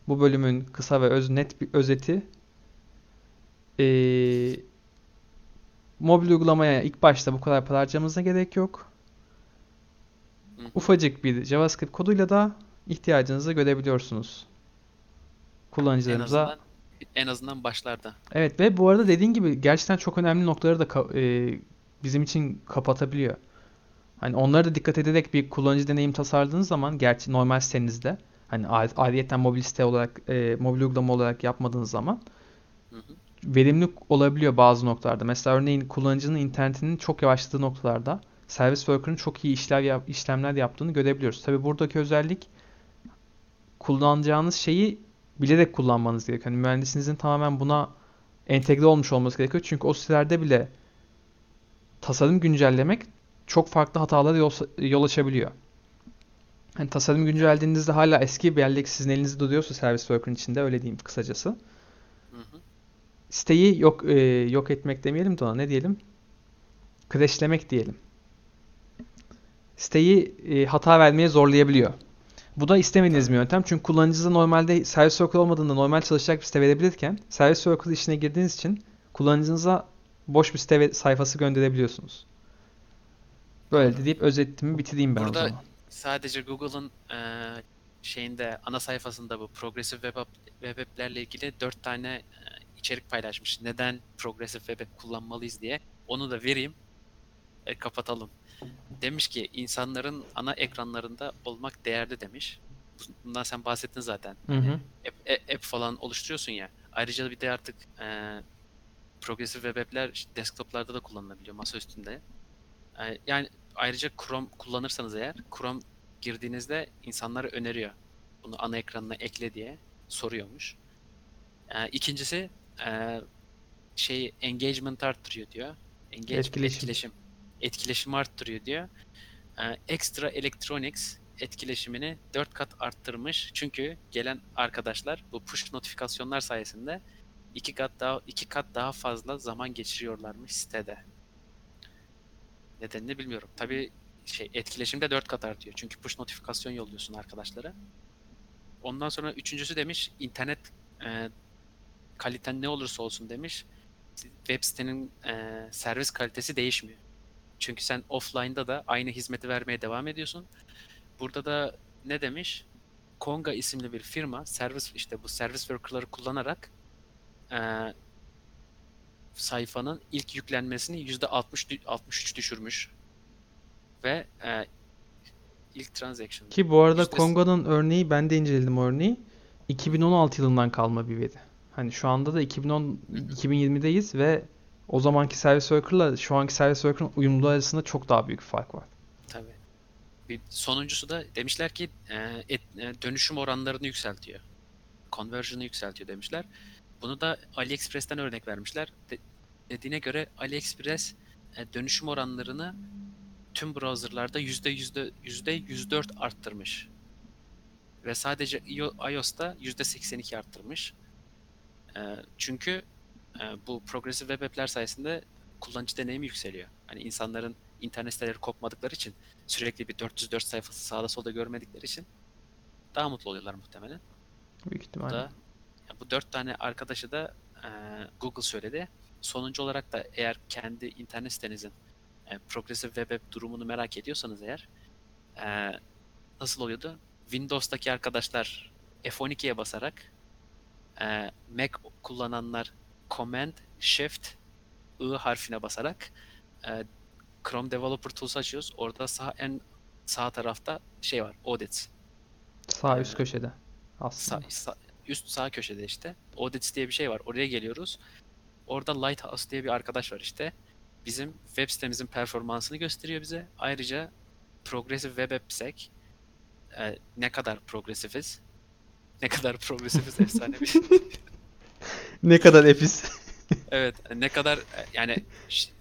bu bölümün kısa ve öz net bir özeti eee, mobil uygulamaya ilk başta bu kadar para harcamanıza gerek yok. Ufacık bir JavaScript koduyla da ihtiyacınızı görebiliyorsunuz. en Kullanıcılarımıza azından en azından başlarda. Evet ve bu arada dediğin gibi gerçekten çok önemli noktaları da e, bizim için kapatabiliyor. Hani onlara da dikkat ederek bir kullanıcı deneyim tasarladığınız zaman gerçi normal sitenizde hani ayrıyeten mobil site olarak e, mobil uygulama olarak yapmadığınız zaman Hı hı. verimli olabiliyor bazı noktalarda. Mesela örneğin kullanıcının internetinin çok yavaşladığı noktalarda Service Worker'ın çok iyi işler yap- işlemler yaptığını görebiliyoruz. Tabii buradaki özellik kullanacağınız şeyi bilerek kullanmanız gerekiyor. Hani mühendisinizin tamamen buna entegre olmuş olması gerekiyor. Çünkü o sitelerde bile tasarım güncellemek çok farklı hatalara yol, yol açabiliyor. Hani tasarım güncellediğinizde hala eski bir bellek sizin elinizde duruyorsa Service Worker'ın içinde öyle diyeyim kısacası. Hı hı. Siteyi yok e, yok etmek demeyelim de ona ne diyelim? Crashlemek diyelim. Siteyi e, hata vermeye zorlayabiliyor. Bu da istemediğiniz bir yöntem. Çünkü kullanıcınıza normalde Service Worker olmadığında normal çalışacak bir site verebilirken Service Worker işine girdiğiniz için kullanıcınıza boş bir site sayfası gönderebiliyorsunuz. Böyle de deyip özetimi bitireyim ben o Burada zaman. sadece Google'ın eee, şeyinde ana sayfasında bu Progressive Web, App, web App'lerle ilgili 4 tane eee, içerik paylaşmış. Neden Progressive Web App kullanmalıyız diye. Onu da vereyim. E, kapatalım. Demiş ki insanların ana ekranlarında olmak değerli demiş. Bundan sen bahsettin zaten. Hı hı. App, e- app falan oluşturuyorsun ya. Ayrıca bir de artık eee Progressive Web App'ler işte desktoplarda da kullanılabiliyor masa üstünde. Ee, Yani ayrıca Chrome kullanırsanız eğer Chrome girdiğinizde insanlara öneriyor. Bunu ana ekranına ekle diye soruyormuş. Ee, İkincisi e, şey engagement arttırıyor diyor. Engage, Etkileşim. etkileşim. Etkileşimi arttırıyor diyor. Ee, Extra Electronics etkileşimini 4 kat arttırmış. Çünkü gelen arkadaşlar bu push notifikasyonlar sayesinde iki kat daha iki kat daha fazla zaman geçiriyorlarmış sitede. Nedenini bilmiyorum. Tabii şey etkileşimde 4 kat artıyor. Çünkü push notifikasyon yolluyorsun arkadaşlara. Ondan sonra üçüncüsü demiş internet e, kaliten ne olursa olsun demiş. Web sitenin e, servis kalitesi değişmiyor. Çünkü sen offline'da da aynı hizmeti vermeye devam ediyorsun. Burada da ne demiş? Konga isimli bir firma servis işte bu service worker'ları kullanarak e, sayfanın ilk yüklenmesini %60 dü- 63 düşürmüş. Ve e, ilk transaction Ki bu arada Yüzdesi- Kongo'nun örneği ben de inceledim örneği. 2016 yılından kalma bir veri. Hani şu anda da 2010 2020'deyiz ve o zamanki Service Worker'la şu anki Service Worker'ın uyumluluğu arasında çok daha büyük fark var. Tabii. Bir sonuncusu da demişler ki e, et- e, dönüşüm oranlarını yükseltiyor. Conversion'ı yükseltiyor demişler. Bunu da AliExpress'ten örnek vermişler. De- dediğine göre AliExpress e, dönüşüm oranlarını tüm browserlarda yüzde yüzde yüzde 104 arttırmış. Ve sadece iO- iOS'ta yüzde 82 arttırmış. E, çünkü e, bu Progressive Web App'ler sayesinde kullanıcı deneyimi yükseliyor. Hani insanların internet siteleri kopmadıkları için sürekli bir 404 sayfası sağda solda görmedikleri için daha mutlu oluyorlar muhtemelen. Büyük Bu ihtimalle. da ya bu dört tane arkadaşı da e, Google söyledi. Sonuncu olarak da eğer kendi internet sitenizin e, Progressive Web App durumunu merak ediyorsanız eğer e, nasıl oluyordu? Windows'taki arkadaşlar F12'ye basarak e, Mac kullananlar Command Shift I harfine basarak e, Chrome Developer Tools açıyoruz. Orada sağ en sağ tarafta şey var. Audits. Sağ üst Ee, köşede Sağ, aslında. sağ- üst sağ köşede işte. Audits diye bir şey var. Oraya geliyoruz. Orada Lighthouse diye bir arkadaş var işte. Bizim web sitemizin performansını gösteriyor bize. Ayrıca Progressive Web AppSec e, ne kadar progresifiz? Ne kadar progresifiz efsane bir Ne kadar efis. Evet, ne kadar e, yani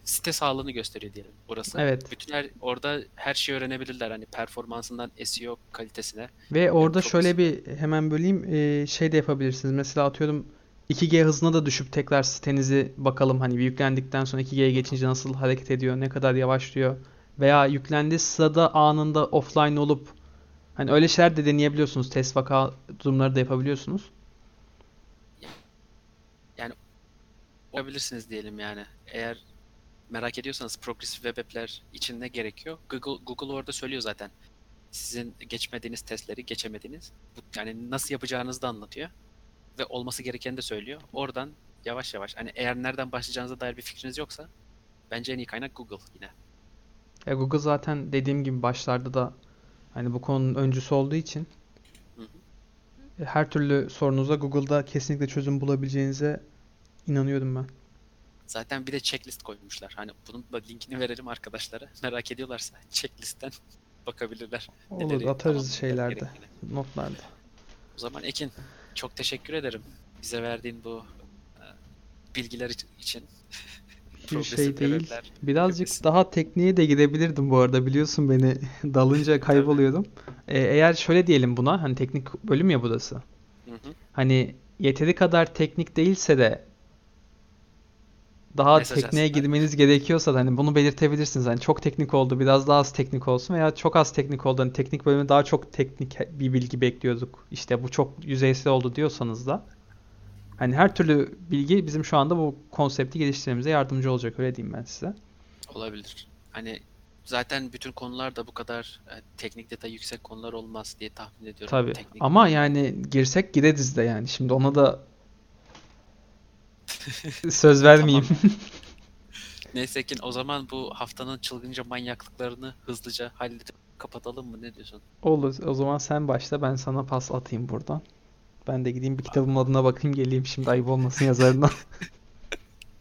site sağlığını gösteriyor diyelim burası. Evet. Bütün her orada her şeyi öğrenebilirler hani performansından SEO kalitesine. Ve orada çok şöyle bir hemen böleyim e, şey de yapabilirsiniz. Mesela atıyorum 2G hızına da düşüp tekrar sitenizi bakalım hani yüklendikten sonra 2G'ye geçince nasıl hareket ediyor, ne kadar yavaşlıyor veya yüklendiği sırada anında offline olup hani öyle şeyler de deneyebiliyorsunuz. Test vaka durumları da yapabiliyorsunuz. Olabilirsiniz diyelim yani. Eğer merak ediyorsanız progressive web app'ler için ne gerekiyor? Google Google orada söylüyor zaten. Sizin geçmediğiniz testleri geçemediğiniz. Yani nasıl yapacağınızı da anlatıyor. Ve olması gerekeni de söylüyor. Oradan yavaş yavaş hani eğer nereden başlayacağınıza dair bir fikriniz yoksa bence en iyi kaynak Google yine. E, Google zaten dediğim gibi başlarda da hani bu konunun öncüsü olduğu için Hı hı. e, her türlü sorunuza Google'da kesinlikle çözüm bulabileceğinize inanıyorum ben. Zaten bir de checklist koymuşlar. Hani bunun da linkini verelim arkadaşlara. Merak ediyorlarsa checklist'ten bakabilirler. Olur Neleri atarız şeylerde, gerektiğini. notlarda. O zaman Ekin çok teşekkür ederim. Bize verdiğin bu e, bilgiler iç- için. Bir şey değil. Birazcık hepsi. daha tekniğe de gidebilirdim bu arada biliyorsun beni dalınca kayboluyordum. E, eğer şöyle diyelim buna hani teknik bölüm ya burası. Hı hı. Hani yeteri kadar teknik değilse de daha Mesaj tekneye aslında. girmeniz gerekiyorsa da hani bunu belirtebilirsiniz. Hani çok teknik oldu, biraz daha az teknik olsun veya çok az teknik oldu. Hani teknik bölümü daha çok teknik bir bilgi bekliyorduk. İşte bu çok yüzeysel oldu diyorsanız da hani her türlü bilgi bizim şu anda bu konsepti geliştirmemize yardımcı olacak öyle diyeyim ben size. Olabilir. Hani zaten bütün konular da bu kadar e, teknik detay yüksek konular olmaz diye tahmin ediyorum. Tabii. Teknik Ama yani girsek gireriz de yani. Şimdi ona da söz vermeyeyim. Neyse Ekin o zaman bu haftanın çılgınca manyaklıklarını hızlıca halledip kapatalım mı? Ne diyorsun? Olur. O zaman sen başla ben sana pas atayım buradan. Ben de gideyim bir kitabın adına bakayım geleyim şimdi ayıp olmasın yazarına.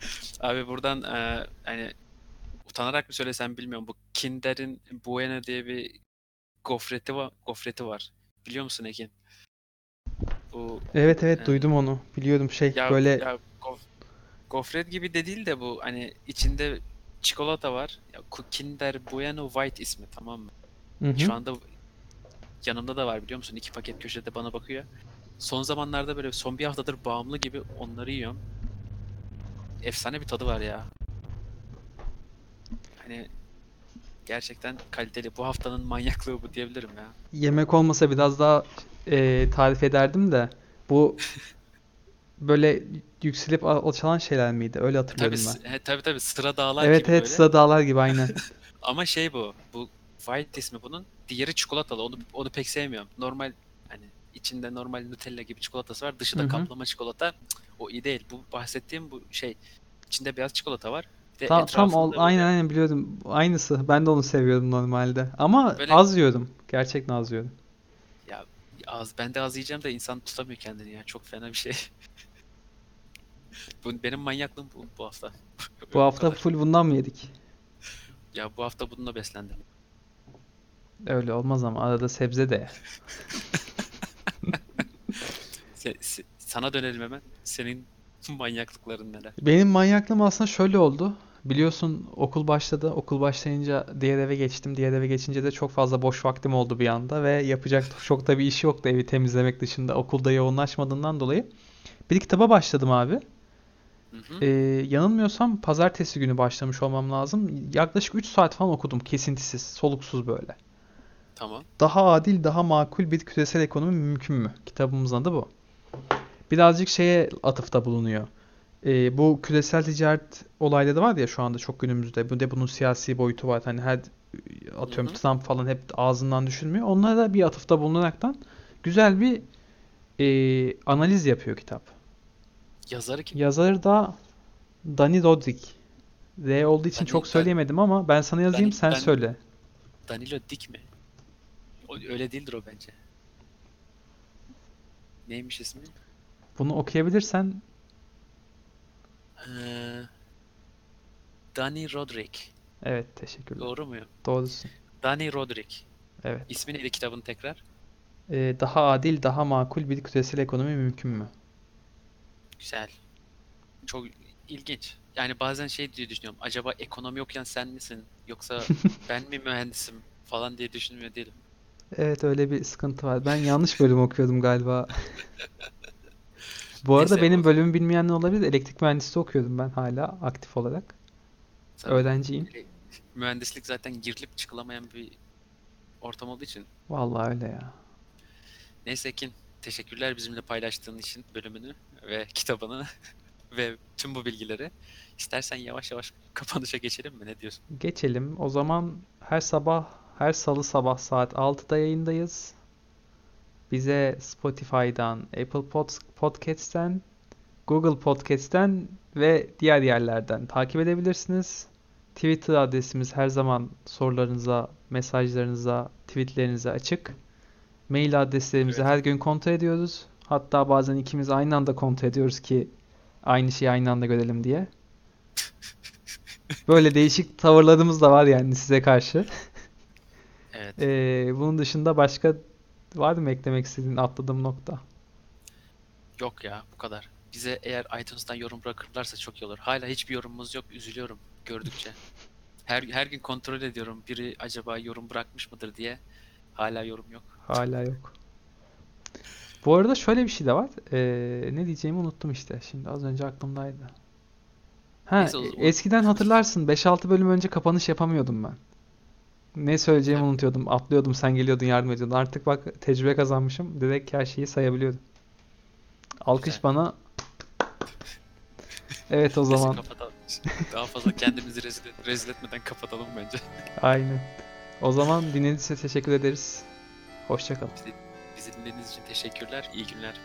Abi buradan e, hani utanarak mı söylesem bilmiyorum. Bu Kinder'in Buena diye bir gofreti var, gofreti var. Biliyor musun Ekin? Bu Evet evet Ee, duydum onu. Biliyorum şey ya böyle ya gofret gibi de değil de bu hani içinde çikolata var. Ya, Kinder Bueno White ismi tamam mı? Hı hı. Şu anda yanımda da var biliyor musun? İki paket köşede bana bakıyor. Son zamanlarda böyle son bir haftadır bağımlı gibi onları yiyorum. Efsane bir tadı var ya. Hani gerçekten kaliteli. Bu haftanın manyaklığı bu diyebilirim ya. yemek olmasa biraz daha e, tarif ederdim de bu böyle yükselip al- alçalan şeyler miydi? Öyle Tabii hatırlıyorum ben. s- he, tabii tabii sıra dağlar Evet gibi evet böyle. sıra dağlar gibi aynen. Ama şey bu. Bu White ismi bunun. Diğeri çikolatalı. Onu onu pek sevmiyorum. Normal hani içinde normal Nutella gibi çikolatası var. Dışı da hı. kaplama çikolata. O iyi değil. Bu bahsettiğim bu şey içinde beyaz çikolata var. De Tam tam ol, aynen böyle aynen biliyordum. Aynısı. Ben de onu seviyordum normalde. Ama Böyle- az yiyordum. Gerçekten az yiyordum. ya az ben de az yiyeceğim de insan tutamıyor kendini ya. Çok fena bir şey. Benim manyaklığım bu, bu hafta. Bu hafta kadar. full bundan mı yedik? Ya bu hafta bununla beslendim. Öyle olmaz ama arada sebze de. ye. Se- se- sana dönelim hemen. Senin manyaklıkların neler? Benim manyaklığım aslında şöyle oldu. Biliyorsun okul başladı. Okul başlayınca diğer eve geçtim. Diğer eve geçince de çok fazla boş vaktim oldu bir anda ve yapacak çok da bir iş yoktu evi temizlemek dışında okulda yoğunlaşmadığından dolayı. Bir kitaba başladım abi. Hı hı. Ee, yanılmıyorsam pazartesi günü başlamış olmam lazım. Yaklaşık 3 saat falan okudum kesintisiz, soluksuz böyle. Tamam. Daha adil, daha makul bir küresel ekonomi mümkün mü? Kitabımızın adı bu. Birazcık şeye atıfta bulunuyor. Ee, bu küresel ticaret olayları var ya şu anda çok günümüzde. Bu de bunun siyasi boyutu var. Hani her atıyorum Hı hı. Trump falan hep ağzından düşürmüyor. Onlara da bir atıfta bulunaraktan güzel bir e, analiz yapıyor kitap. Yazarı kim? Yazarı da Dani Rodrik. R olduğu için Dani- çok Dan- söyleyemedim ama ben sana yazayım Dani- sen Dan- söyle. Danilo Dik mi? O, öyle değildir o bence. Neymiş ismi? Bunu okuyabilirsen Ee, Dani Rodrik. evet teşekkürler. Doğru muyum? Doğrusun. Dani Rodrik. Evet. İsmi neydi kitabın tekrar? E, daha adil, daha makul bir küresel ekonomi mümkün mü? Güzel. Çok ilginç. Yani bazen şey diye düşünüyorum. Acaba ekonomi okuyan sen misin? Yoksa ben mi mühendisim falan diye düşünmüyor değilim. Evet öyle bir sıkıntı var. Ben yanlış bölüm okuyordum galiba. Bu arada Neyse, benim o- bölümü bilmeyenler olabilir. Elektrik mühendisliği okuyordum ben hala aktif olarak. Sen- Öğrenciyim. Mühendislik zaten girilip çıkılamayan bir ortam olduğu için. Vallahi öyle ya. Neyse Ekin, teşekkürler bizimle paylaştığın için bölümünü ve kitabını ve tüm bu bilgileri. İstersen yavaş yavaş kapanışa geçelim mi? Ne diyorsun? Geçelim. O zaman her sabah, her salı sabah saat 6'da yayındayız. Bize Spotify'dan, Apple Pod- Podcast'ten, Google Podcast'ten ve diğer yerlerden takip edebilirsiniz. Twitter adresimiz her zaman sorularınıza, mesajlarınıza, tweetlerinize açık. Mail adreslerimizi Evet. her gün kontrol ediyoruz. Hatta bazen ikimiz aynı anda kontrol ediyoruz ki aynı şeyi aynı anda görelim diye. Böyle değişik tavırlarımız da var yani size karşı. Evet. Ee, bunun dışında başka var mı eklemek istediğin atladığım nokta? Yok ya bu kadar. Bize eğer iTunes'tan yorum bırakırlarsa çok iyi olur. Hala hiçbir yorumumuz yok. Üzülüyorum gördükçe. Her her gün kontrol ediyorum. Biri acaba yorum bırakmış mıdır diye. Hala yorum yok. Hala yok. Bu arada şöyle bir şey de var. Ee, ne diyeceğimi unuttum işte. Şimdi az önce aklımdaydı. Ha, Neyse, o zaman- eskiden hatırlarsın 5-6 bölüm önce kapanış yapamıyordum ben. Ne söyleyeceğimi unutuyordum. Atlıyordum, sen geliyordun, yardım ediyordun. Artık bak tecrübe kazanmışım. Direkt her şeyi sayabiliyorum. Alkış Güzel. bana. Evet o Neyse, zaman. kapatalım. Daha fazla kendimizi rezil, rezil etmeden kapatalım bence. Aynen. O zaman dinlediğiniz için teşekkür ederiz. Hoşça kalın. Bizi dinlediğiniz için teşekkürler. İyi günler.